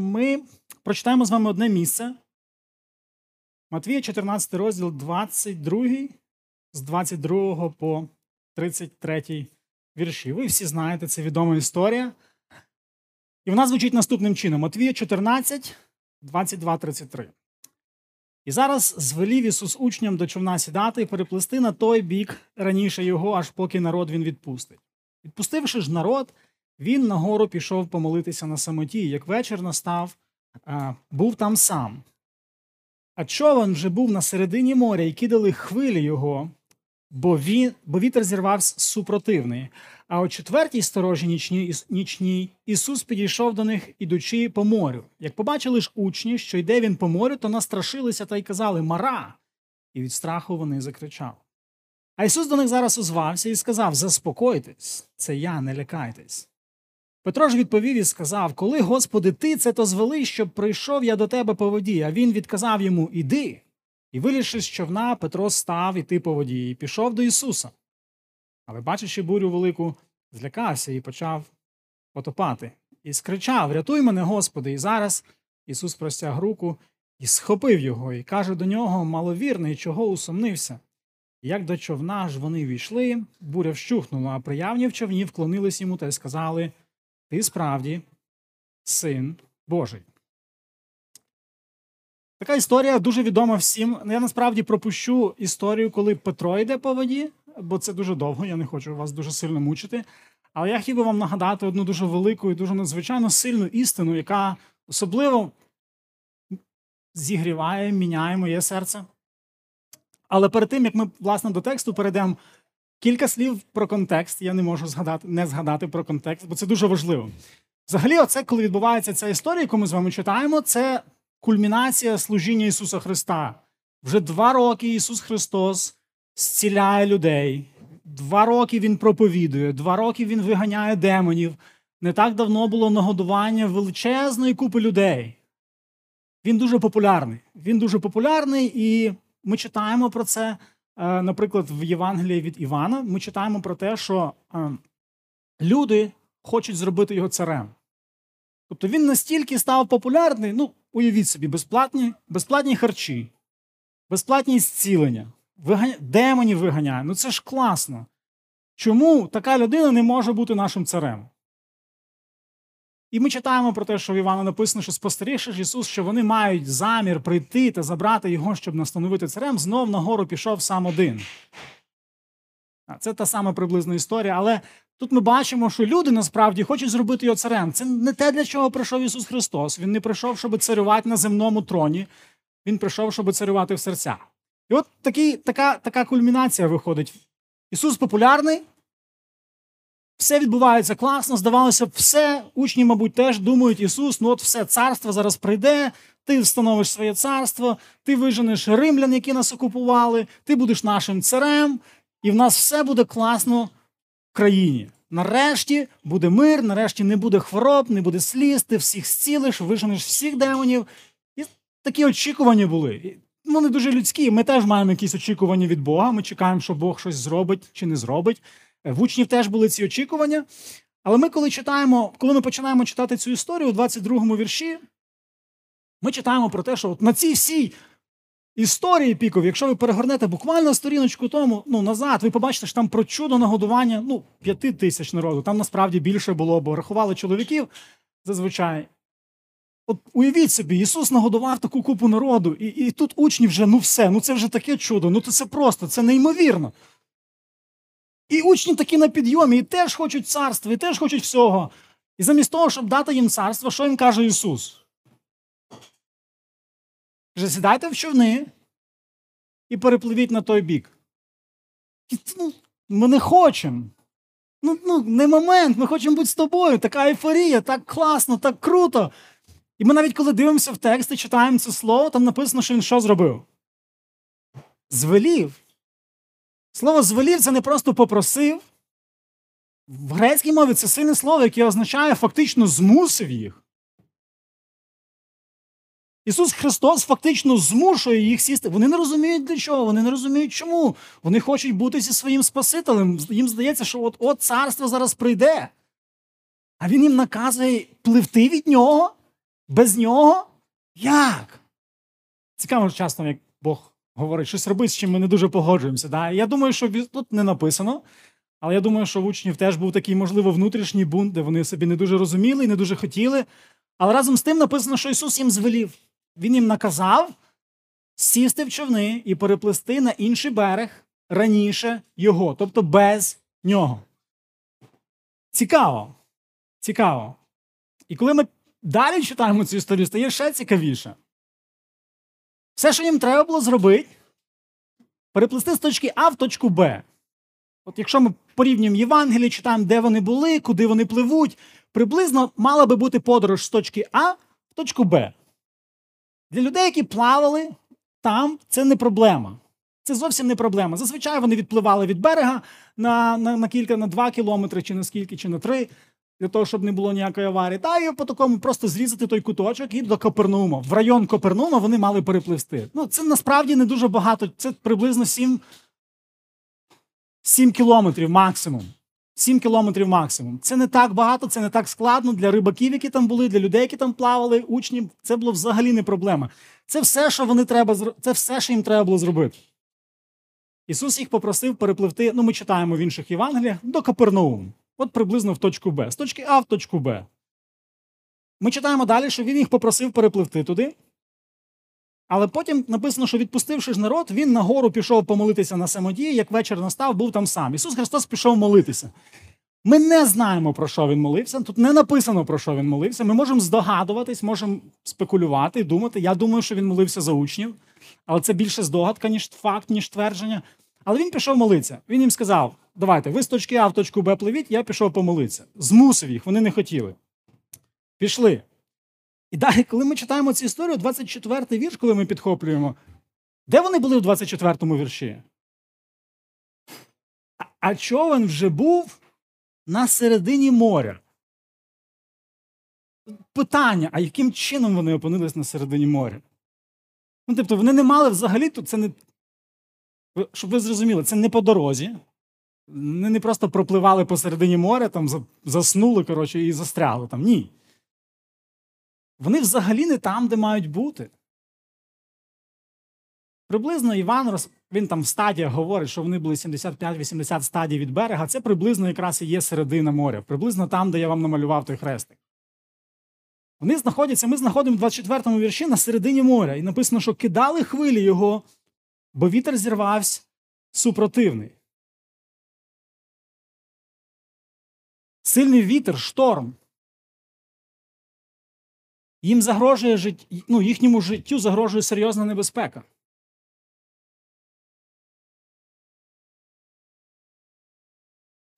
Ми прочитаємо з вами одне місце. Матвія, 14 розділ, 22, з 22 по 33 вірші. Ви всі знаєте, це відома історія. І вона звучить наступним чином: Матвія 14, 22, 33. І зараз звелів Ісус учням до човна сідати і переплисти на той бік раніше його, аж поки народ він відпустить. Відпустивши ж народ, він нагору пішов помолитися на самоті. Як вечір настав, був там сам. А човен вже був на середині моря і кидали хвилі його, бо він, бо вітер зірвався супротивний. А о четвертій сторожі нічній, нічній Ісус підійшов до них, ідучи по морю. Як побачили ж учні, що йде він по морю, то настрашилися та й казали Мара. І від страху вони закричали. А Ісус до них зараз озвався і сказав: Заспокойтесь, це я, не лякайтесь. Петро ж відповів і сказав: Коли, Господи, ти це то звели, щоб прийшов я до тебе по воді, а він відказав йому Іди. І вилізши з човна, Петро став іти по воді і пішов до Ісуса. Але, бачачи бурю велику, злякався і почав потопати. І скричав Рятуй мене, Господи! І зараз Ісус простяг руку і схопив його, і каже до нього маловірний, чого усомнився. Як до човна ж вони війшли, буря вщухнула, а приявні в човні вклонились йому та й сказали Ти справді син Божий. Така історія дуже відома всім. Я насправді пропущу історію, коли Петро йде по воді, бо це дуже довго, я не хочу вас дуже сильно мучити. Але я хотів би вам нагадати одну дуже велику і дуже надзвичайно сильну істину, яка особливо зігріває, міняє моє серце. Але перед тим, як ми, власне, до тексту перейдемо, кілька слів про контекст. Я не можу згадати, не згадати про контекст, бо це дуже важливо. Взагалі, оце, коли відбувається ця історія, яку ми з вами читаємо, це кульмінація служіння Ісуса Христа. Вже два роки Ісус Христос зціляє людей. Два роки Він проповідує, два роки Він виганяє демонів. Не так давно було нагодування величезної купи людей. Він дуже популярний. Він дуже популярний, і ми читаємо про це, наприклад, в Євангелії від Івана. Ми читаємо про те, що е, люди хочуть зробити його царем. Тобто він настільки став популярний, ну, уявіть собі, безплатні безплатні харчі, безплатні зцілення, виганя... демонів виганяє. Ну це ж класно. Чому така людина не може бути нашим царем? І ми читаємо про те, що в Івана написано, що спостерігши Ісус, що вони мають замір прийти та забрати його, щоб настановити царем, знов нагору пішов сам один. Це та сама приблизна історія, але тут ми бачимо, що люди насправді хочуть зробити його царем. Це не те, для чого прийшов Ісус Христос. Він не прийшов, щоб царювати на земному троні, Він прийшов, щоб царювати в серцях. І от такий, така, така кульмінація виходить. Ісус популярний, все відбувається класно, здавалося, все. Учні, мабуть, теж думають, Ісус, ну от все царство зараз прийде, ти встановиш своє царство, ти виженеш римлян, які нас окупували, ти будеш нашим царем, і в нас все буде класно в країні. Нарешті буде мир, нарешті не буде хвороб, не буде сліз, ти всіх зцілиш, виженеш всіх демонів. І такі очікування були. Вони дуже людські. Ми теж маємо якісь очікування від Бога. Ми чекаємо, що Бог щось зробить чи не зробить. В учнів теж були ці очікування. Але ми, коли читаємо, коли ми починаємо читати цю історію у 22-му вірші, ми читаємо про те, що от на цій всій історії пікові, якщо ви перегорнете буквально сторіночку тому ну, назад, ви побачите, що там про чудо нагодування ну, п'яти тисяч народу. Там насправді більше було, бо рахували чоловіків зазвичай. От уявіть собі, Ісус нагодував таку купу народу, і і тут учні вже, ну все, ну це вже таке чудо, ну це просто, це неймовірно. І учні такі на підйомі, і теж хочуть царства, і теж хочуть всього. І замість того, щоб дати їм царство, що їм каже Ісус? Каже, сідайте в човни і перепливіть на той бік. І, ну, Ми не хочемо. Ну, ну, Не момент, ми хочемо бути з тобою. Така ейфорія, так класно, так круто. І ми навіть коли дивимося в текст і читаємо це слово, там написано, що він що зробив? Звелів. Слово звелів це не просто попросив. В грецькій мові це сильне слово, яке означає фактично змусив їх. Ісус Христос фактично змушує їх сісти. Вони не розуміють для чого, вони не розуміють чому. Вони хочуть бути зі своїм Спасителем. Їм здається, що от от царство зараз прийде. А він їм наказує пливти від нього Без нього? Як? Цікаво, часто, як Бог говорить, щось робить, з чим ми не дуже погоджуємося. Да? Я думаю, що тут не написано, але я думаю, що в учнів теж був такий, можливо, внутрішній бунт, де вони собі не дуже розуміли і не дуже хотіли. Але разом з тим написано, що Ісус їм звелів. Він їм наказав сісти в човни і переплисти на інший берег раніше його, тобто без нього. Цікаво. Цікаво. І коли ми далі читаємо цю історію, стає ще цікавіше. Все, що їм треба було зробити, переплисти з точки А в точку Б. От якщо ми порівнюємо Євангелії, читаємо, де вони були, куди вони пливуть, приблизно мала би бути подорож з точки А в точку Б. Для людей, які плавали там, це не проблема. Це зовсім не проблема. Зазвичай вони відпливали від берега на на, на кілька, на два кілометри, чи на скільки, чи на три, для того, щоб не було ніякої аварії. Та і по такому просто зрізати той куточок і до Копернаума. В район Копернаума вони мали перепливсти. Ну, це насправді не дуже багато. Це приблизно 7, 7 кілометрів максимум. 7 кілометрів максимум. Це не так багато, це не так складно для рибаків, які там були, для людей, які там плавали, учнів. Це було взагалі не проблема. Це все, що вони треба це все, що їм треба було зробити. Ісус їх попросив перепливти, ну ми читаємо в інших Євангеліях, до Капернаум. От приблизно в точку Б. З точки А в точку Б. Ми читаємо далі, що він їх попросив перепливти туди. Але потім написано, що відпустивши ж народ, він нагору пішов помолитися на самодії, як вечір настав, був там сам. Ісус Христос пішов молитися. Ми не знаємо, про що він молився. Тут не написано, про що він молився. Ми можемо здогадуватись, можемо спекулювати, думати. Я думаю, що він молився за учнів, але це більше здогадка, ніж факт, ніж твердження. Але він пішов молитися. Він їм сказав: давайте, ви з точки А в точку Б пливіть, я пішов помолитися. Змусив їх, вони не хотіли. Пішли. І далі, коли ми читаємо цю історію, 24-й вірш, коли ми підхоплюємо, де вони були в 24-му вірші? А човен вже був на середині моря. Питання: а яким чином вони опинились на середині моря? Ну, тобто, вони не мали взагалі тут це не. Щоб ви зрозуміли, це не по дорозі. Не просто пропливали посередині моря, там заснули коротше, і застряли там. Ні. Вони взагалі не там, де мають бути. Приблизно Іван він там в стадіях говорить, що вони були 75-80 стадій від берега. Це приблизно якраз і є середина моря, приблизно там, де я вам намалював той хрестик. Вони знаходяться, ми знаходимо в 24-му вірші на середині моря. І написано, що кидали хвилі його, бо вітер зірвався супротивний. Сильний вітер, шторм. Їм загрожує жит... ну, їхньому життю загрожує серйозна небезпека.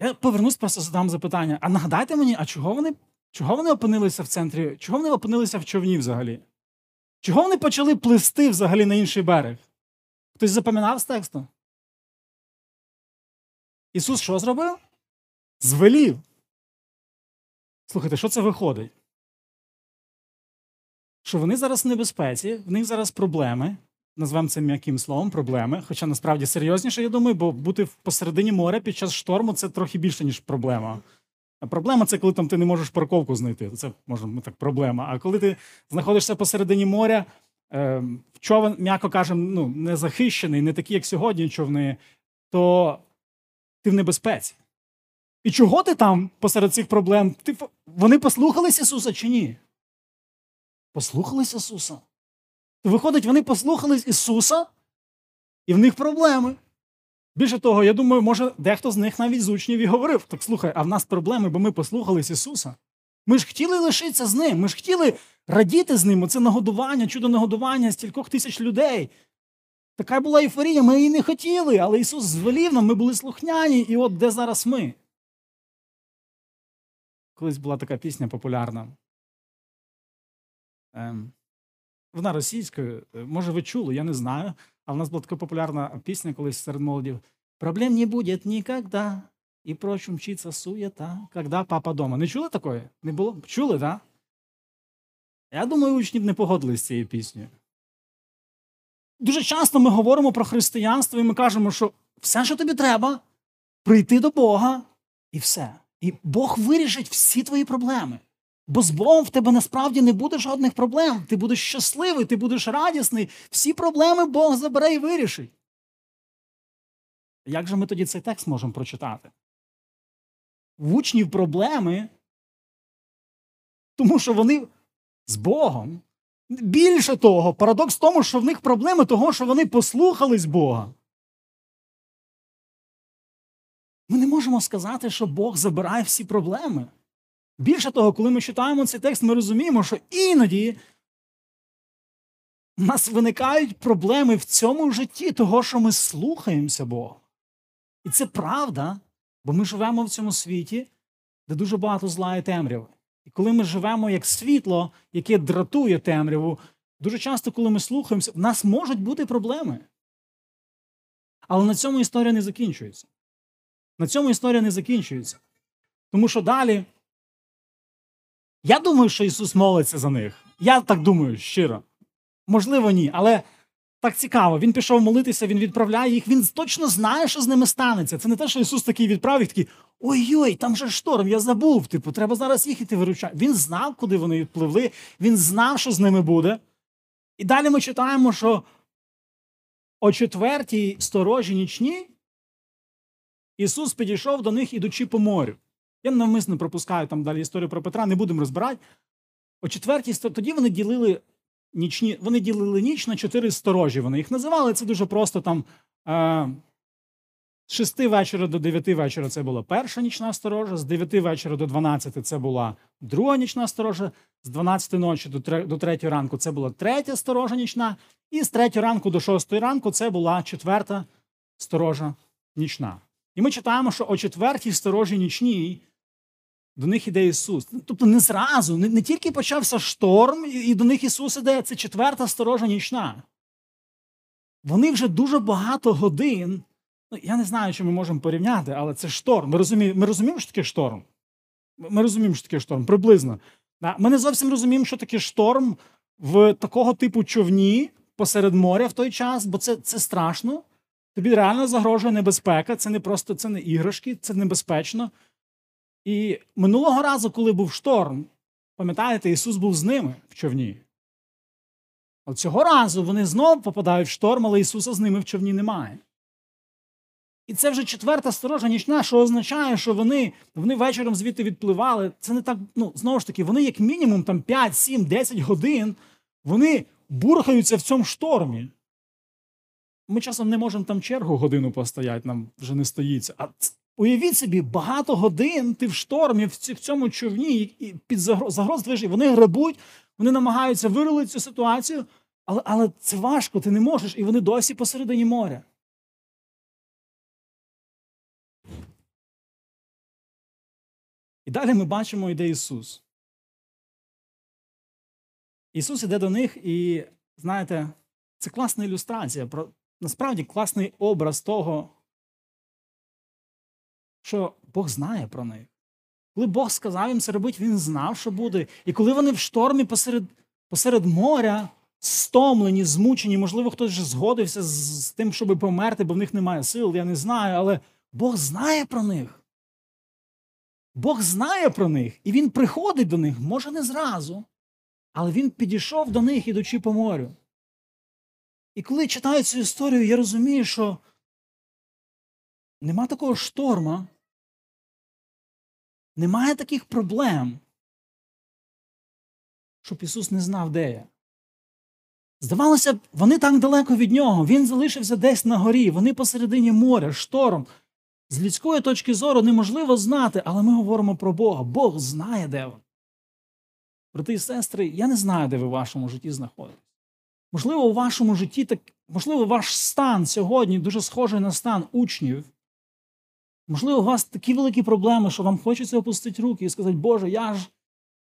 Я повернусь, просто задам запитання. А нагадайте мені, а чого вони чого вони опинилися в центрі? Чого вони опинилися в човні взагалі? Чого вони почали плисти взагалі на інший берег? Хтось запам'ятав з тексту? Ісус що зробив? Звелів. Слухайте, що це виходить? Що вони зараз в небезпеці, в них зараз проблеми, назвемо це м'яким словом, проблеми. Хоча насправді серйозніше, я думаю, бо бути посередині моря під час шторму це трохи більше, ніж проблема. А проблема це коли там ти не можеш парковку знайти. Це може так проблема. А коли ти знаходишся посередині моря, е, човен, м'яко кажемо, ну, не захищений, не такий, як сьогодні човни, то ти в небезпеці. І чого ти там посеред цих проблем? Ти, Вони послухались Ісуса чи ні? Послухались Ісуса. Виходить, вони послухались Ісуса, і в них проблеми. Більше того, я думаю, може, дехто з них навіть з учнів і говорив: так слухай, а в нас проблеми, бо ми послухались Ісуса. Ми ж хотіли лишитися з ним, ми ж хотіли радіти з ним. Оце нагодування, чудо нагодування стількох тисяч людей. Така була ейфорія, ми її не хотіли, але Ісус звелів нам, ми були слухняні, і от де зараз ми. Колись була така пісня популярна. Ем, вона російською, е, може, ви чули, я не знаю. А в нас була така популярна пісня колись серед молоді. Проблем не буде ніколи, і прочь мчиться суєта, когда папа дома. Не чули такої? Не було? Чули, так? Да? Я думаю, учні б не погодились з цією піснею. Дуже часто ми говоримо про християнство, і ми кажемо, що все, що тобі треба, прийти до Бога, і все. І Бог вирішить всі твої проблеми. Бо з Богом в тебе насправді не буде жодних проблем. Ти будеш щасливий, ти будеш радісний. Всі проблеми Бог забере і вирішить. Як же ми тоді цей текст можемо прочитати? В учнів проблеми, тому що вони з Богом. Більше того, парадокс в тому, що в них проблеми того, що вони послухались Бога. Ми не можемо сказати, що Бог забирає всі проблеми. Більше того, коли ми читаємо цей текст, ми розуміємо, що іноді у нас виникають проблеми в цьому житті, того, що ми слухаємося Бога. І це правда, бо ми живемо в цьому світі, де дуже багато зла і темряви. І коли ми живемо як світло, яке дратує темряву, дуже часто, коли ми слухаємося, в нас можуть бути проблеми. Але на цьому історія не закінчується. На цьому історія не закінчується. Тому що далі. Я думаю, що Ісус молиться за них. Я так думаю, щиро. Можливо, ні. Але так цікаво. Він пішов молитися, він відправляє їх. Він точно знає, що з ними станеться. Це не те, що Ісус такий відправив, такий ой-ой, там же шторм, я забув. Типу, треба зараз їхати виручати. Він знав, куди вони відпливли, він знав, що з ними буде. І далі ми читаємо, що о четвертій сторожі нічній Ісус підійшов до них, ідучи по морю. Я навмисно пропускаю там далі історію про Петра, не будемо розбирати. О четвертій тоді вони ділили нічні, вони ділили ніч на чотири сторожі. Вони їх називали. Це дуже просто там е, з шести вечора до дев'яти вечора це була перша нічна сторожа, з дев'яти вечора до дванадцяти це була друга нічна сторожа, з дванадцяти ночі до третьої ранку це була третя сторожа нічна, і з третьої ранку до шостої ранку це була четверта сторожа нічна. І ми читаємо, що о четвертій сторожі нічній до них іде Ісус. Тобто не зразу, не, не тільки почався шторм, і до них Ісус іде, це четверта сторожа нічна. Вони вже дуже багато годин. Ну, Я не знаю, чи ми можемо порівняти, але це шторм. Ми розуміємо, ми розуміємо, що таке шторм. Ми розуміємо, що таке шторм, приблизно. Ми не зовсім розуміємо, що таке шторм в такого типу човні посеред моря в той час, бо це це страшно. Тобі реально загрожує небезпека. Це не просто це не іграшки, це небезпечно. І минулого разу, коли був шторм, пам'ятаєте, Ісус був з ними в човні. От цього разу вони знову попадають в шторм, але Ісуса з ними в човні немає. І це вже четверта сторожа нічна, що означає, що вони вони вечором звідти відпливали. Це не так, ну, знову ж таки, вони, як мінімум, там 5, 7, 10 годин вони бурхаються в цьому штормі. Ми часом не можемо там чергу годину постояти, нам вже не стоїться. А Уявіть собі, багато годин ти в штормі, в цьому човні і під загроз движі. Вони грабуть, вони намагаються вирулити цю ситуацію, але але це важко, ти не можеш, і вони досі посередині моря. І далі ми бачимо, йде Ісус. Ісус іде до них, і, знаєте, це класна ілюстрація, про насправді класний образ того що Бог знає про них. Коли Бог сказав їм це робити, він знав, що буде. І коли вони в штормі посеред посеред моря, стомлені, змучені, можливо, хтось вже згодився з, з тим, щоб померти, бо в них немає сил, я не знаю, але Бог знає про них. Бог знає про них, і Він приходить до них, може, не зразу, але він підійшов до них, ідучи по морю. І коли читаю цю історію, я розумію, що нема такого шторма, немає таких проблем, щоб Ісус не знав, де я. Здавалося б, вони так далеко від нього. Він залишився десь на горі, вони посередині моря, шторм. З людської точки зору неможливо знати, але ми говоримо про Бога. Бог знає, де він. Брати і сестри, я не знаю, де ви в вашому житті знаходитесь. Можливо, у вашому житті так, можливо, ваш стан сьогодні дуже схожий на стан учнів, Можливо, у вас такі великі проблеми, що вам хочеться опустити руки і сказати, Боже, я ж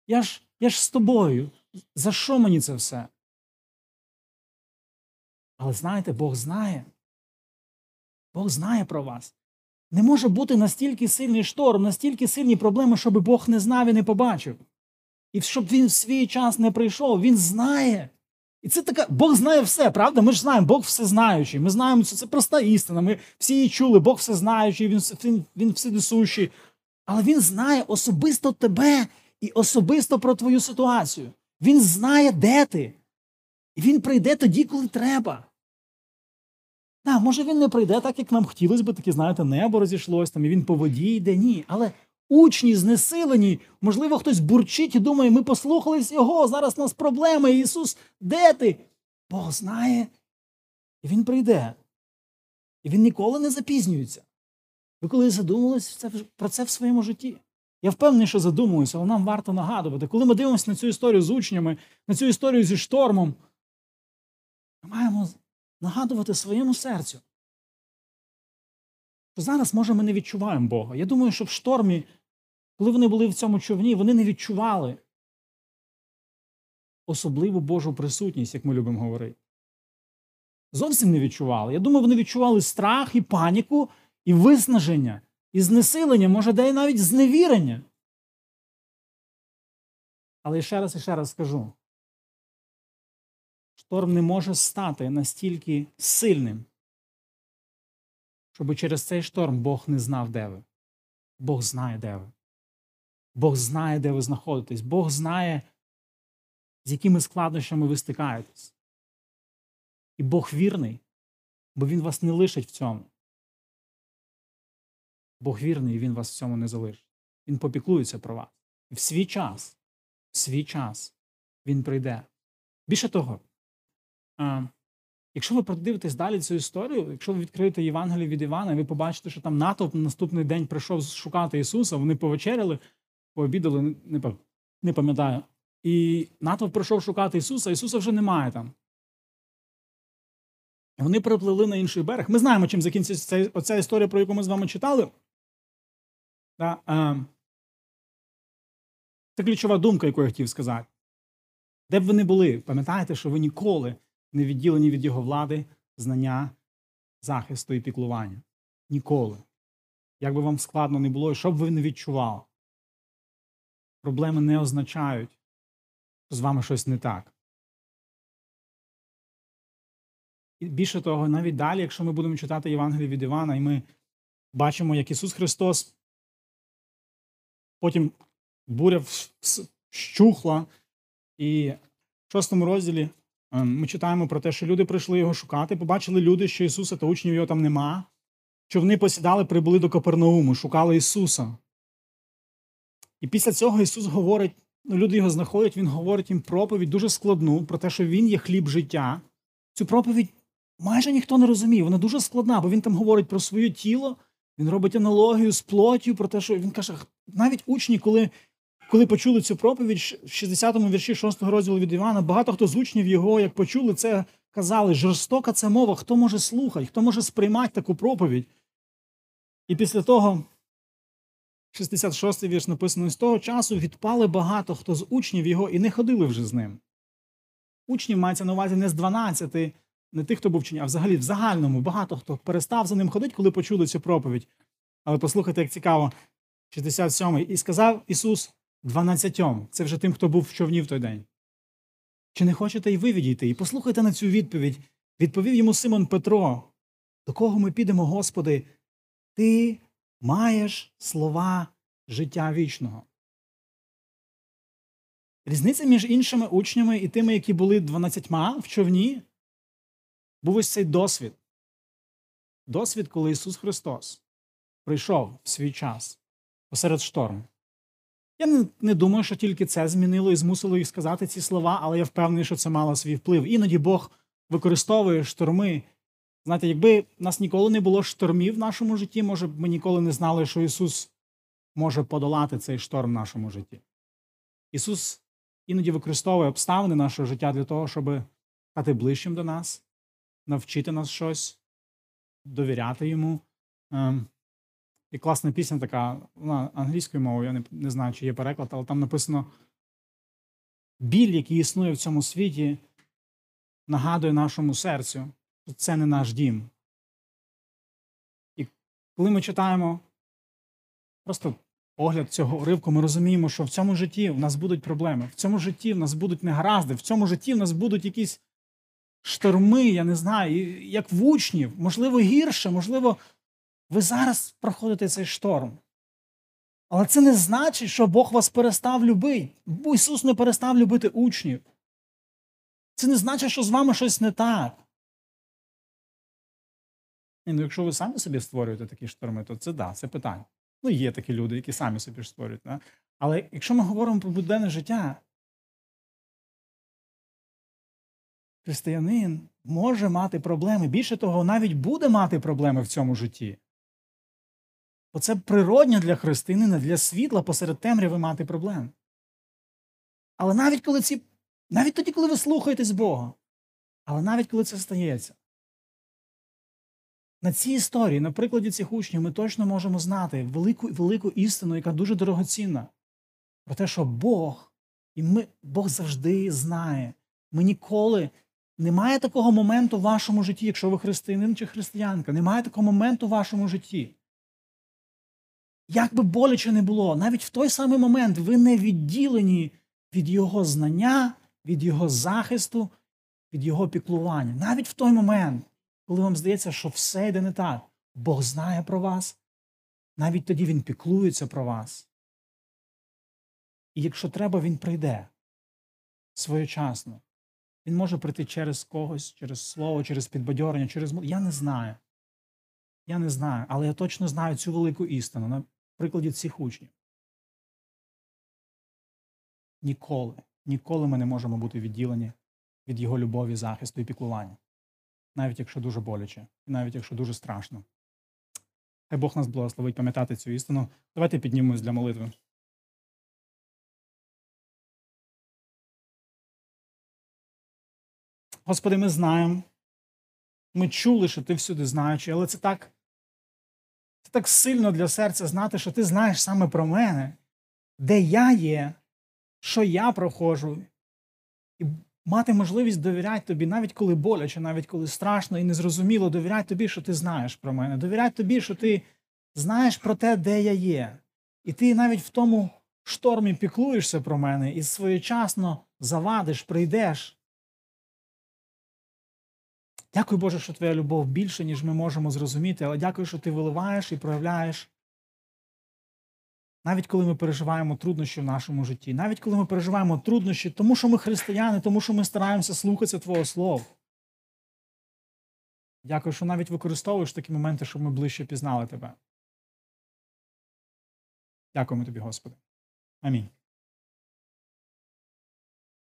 я ж, я ж з тобою. За що мені це все? Але знаєте, Бог знає. Бог знає про вас. Не може бути настільки сильний шторм, настільки сильні проблеми, щоб Бог не знав і не побачив. І щоб він в свій час не прийшов, він знає. І це така, Бог знає все, правда? Ми ж знаємо, Бог все знаючий. Ми знаємо, що це проста істина. Ми всі її чули, Бог все знаючий, він він, він всюдисущий. Але Він знає особисто тебе і особисто про твою ситуацію. Він знає, де ти. І він прийде тоді, коли треба. Так, може він не прийде так, як нам хотілося б, таке, знаєте, небо розійшлось, там, і він по воді йде. Ні. Але учні знесилені, можливо, хтось бурчить і думає, ми послухались його, зараз у нас проблеми. Ісус, де ти? Бог знає, і він прийде. І він ніколи не запізнюється. Ви коли задумувалися про це в своєму житті? Я впевнений, що задумуюся, але нам варто нагадувати. Коли ми дивимося на цю історію з учнями, на цю історію зі штормом, ми маємо нагадувати своєму серцю. Що зараз, може, ми не відчуваємо Бога. Я думаю, що в штормі, коли вони були в цьому човні, вони не відчували особливу Божу присутність, як ми любимо говорити. Зовсім не відчували. Я думаю, вони відчували страх і паніку, і виснаження, і знесилення, може, де й навіть зневірення. Але ще раз і ще раз скажу: шторм не може стати настільки сильним, щоб через цей шторм Бог не знав, де ви. Бог знає, де ви. Бог знає, де ви знаходитесь. Бог знає, з якими складнощами ви стикаєтесь. І Бог вірний, бо Він вас не лишить в цьому. Бог вірний, і Він вас в цьому не залишить. Він попіклується про вас. І в свій час, в свій час він прийде. Більше того, якщо ви продивитесь далі цю історію, якщо ви відкриєте Євангелію від Івана, ви побачите, що там натовп на наступний день прийшов шукати Ісуса, вони повечеряли, пообідали, не, пам'ятаю. І натовп прийшов шукати Ісуса, Ісуса вже немає там. Вони перепливли на інший берег. Ми знаємо, чим закінчиться ця, оця історія, про яку ми з вами читали. Та, е, це ключова думка, яку я хотів сказати. Де б ви не були, пам'ятаєте, що ви ніколи не відділені від його влади, знання, захисту і піклування. Ніколи. Як би вам складно не було, і що б ви не відчували. Проблеми не означають, що з вами щось не так. І більше того, навіть далі, якщо ми будемо читати Євангеліє від Івана, і ми бачимо, як Ісус Христос потім буря щухла, і в шостому розділі ми читаємо про те, що люди прийшли його шукати, побачили люди, що Ісуса та учнів його там нема, що вони посідали, прибули до Капернауму, шукали Ісуса. І після цього Ісус говорить, ну, люди його знаходять, Він говорить їм проповідь дуже складну про те, що Він є хліб життя. Цю проповідь майже ніхто не розуміє, вона дуже складна, бо він там говорить про своє тіло, він робить аналогію з плоттю, про те, що він каже, навіть учні, коли, коли почули цю проповідь, в 60-му вірші 6-го розділу від Івана, багато хто з учнів його, як почули це, казали, жорстока це мова, хто може слухати, хто може сприймати таку проповідь. І після того, 66-й вірш написано, з того часу відпали багато хто з учнів його і не ходили вже з ним. Учнів мається на увазі не з 12, не тих, хто був вчені, а взагалі в загальному багато хто перестав за ним ходити, коли почули цю проповідь. Але послухайте, як цікаво, 67-й. І сказав Ісус 12. Це вже тим, хто був в човні в той день. Чи не хочете і ви відійти? І послухайте на цю відповідь. Відповів йому Симон Петро: До кого ми підемо, Господи? Ти маєш слова життя вічного. Різниця між іншими учнями і тими, які були 12 в човні, був ось цей досвід. Досвід, коли Ісус Христос прийшов в свій час посеред шторму. Я не, думаю, що тільки це змінило і змусило їх сказати ці слова, але я впевнений, що це мало свій вплив. Іноді Бог використовує шторми. Знаєте, якби нас ніколи не було штормів в нашому житті, може б ми ніколи не знали, що Ісус може подолати цей шторм в нашому житті. Ісус іноді використовує обставини нашого життя для того, щоб стати ближчим до нас, навчити нас щось, довіряти йому. І класна пісня така, вона англійською мовою, я не, не знаю, чи є переклад, але там написано: біль, який існує в цьому світі, нагадує нашому серцю, що це не наш дім. І коли ми читаємо просто огляд цього уривку, ми розуміємо, що в цьому житті в нас будуть проблеми, в цьому житті в нас будуть негаразди, в цьому житті в нас будуть якісь шторми, я не знаю, як в учнів, можливо, гірше, можливо, ви зараз проходите цей шторм. Але це не значить, що Бог вас перестав любити. Ісус не перестав любити учнів. Це не значить, що з вами щось не так. Ні, ну, якщо ви самі собі створюєте такі шторми, то це да, це питання. Ну, є такі люди, які самі собі ж створюють. Да? Але якщо ми говоримо про буденне життя, християнин може мати проблеми. Більше того, навіть буде мати проблеми в цьому житті. Бо це природньо для християнина, для світла посеред темряви мати проблем. Але навіть коли ці, навіть тоді, коли ви слухаєтесь Бога, але навіть коли це стається, на цій історії, на прикладі цих учнів, ми точно можемо знати велику велику істину, яка дуже дорогоцінна, про те, що Бог, і ми, Бог завжди знає. Ми ніколи немає такого моменту в вашому житті, якщо ви християнин чи християнка, немає такого моменту в вашому житті. Як би боляче не було, навіть в той самий момент ви не відділені від Його знання, від Його захисту, від Його піклування. Навіть в той момент, коли вам здається, що все йде не так, Бог знає про вас, навіть тоді Він піклується про вас. І якщо треба, Він прийде своєчасно. Він може прийти через когось, через слово, через підбадьорення, через Я не знаю. Я не знаю, але я точно знаю цю велику істину прикладі цих учнів. Ніколи, ніколи ми не можемо бути відділені від його любові, захисту і піклування. Навіть якщо дуже боляче, і навіть якщо дуже страшно. Хай Бог нас благословить пам'ятати цю істину. Давайте піднімемось для молитви. Господи, ми знаємо. Ми чули, що ти всюди знаючий, але це так, так сильно для серця знати, що ти знаєш саме про мене, де я є, що я проходжу, і мати можливість довіряти тобі, навіть коли боляче, навіть коли страшно і незрозуміло, довіряти тобі, що ти знаєш про мене, довіряти тобі, що ти знаєш про те, де я є. І ти навіть в тому штормі піклуєшся про мене і своєчасно завадиш, прийдеш. Дякую, Боже, що твоя любов більше, ніж ми можемо зрозуміти, але дякую, що ти виливаєш і проявляєш. Навіть коли ми переживаємо труднощі в нашому житті, навіть коли ми переживаємо труднощі, тому що ми християни, тому що ми стараємося слухатися Твого Слова. Дякую, що навіть використовуєш такі моменти, щоб ми ближче пізнали тебе. Дякуємо тобі, Господи. Амінь.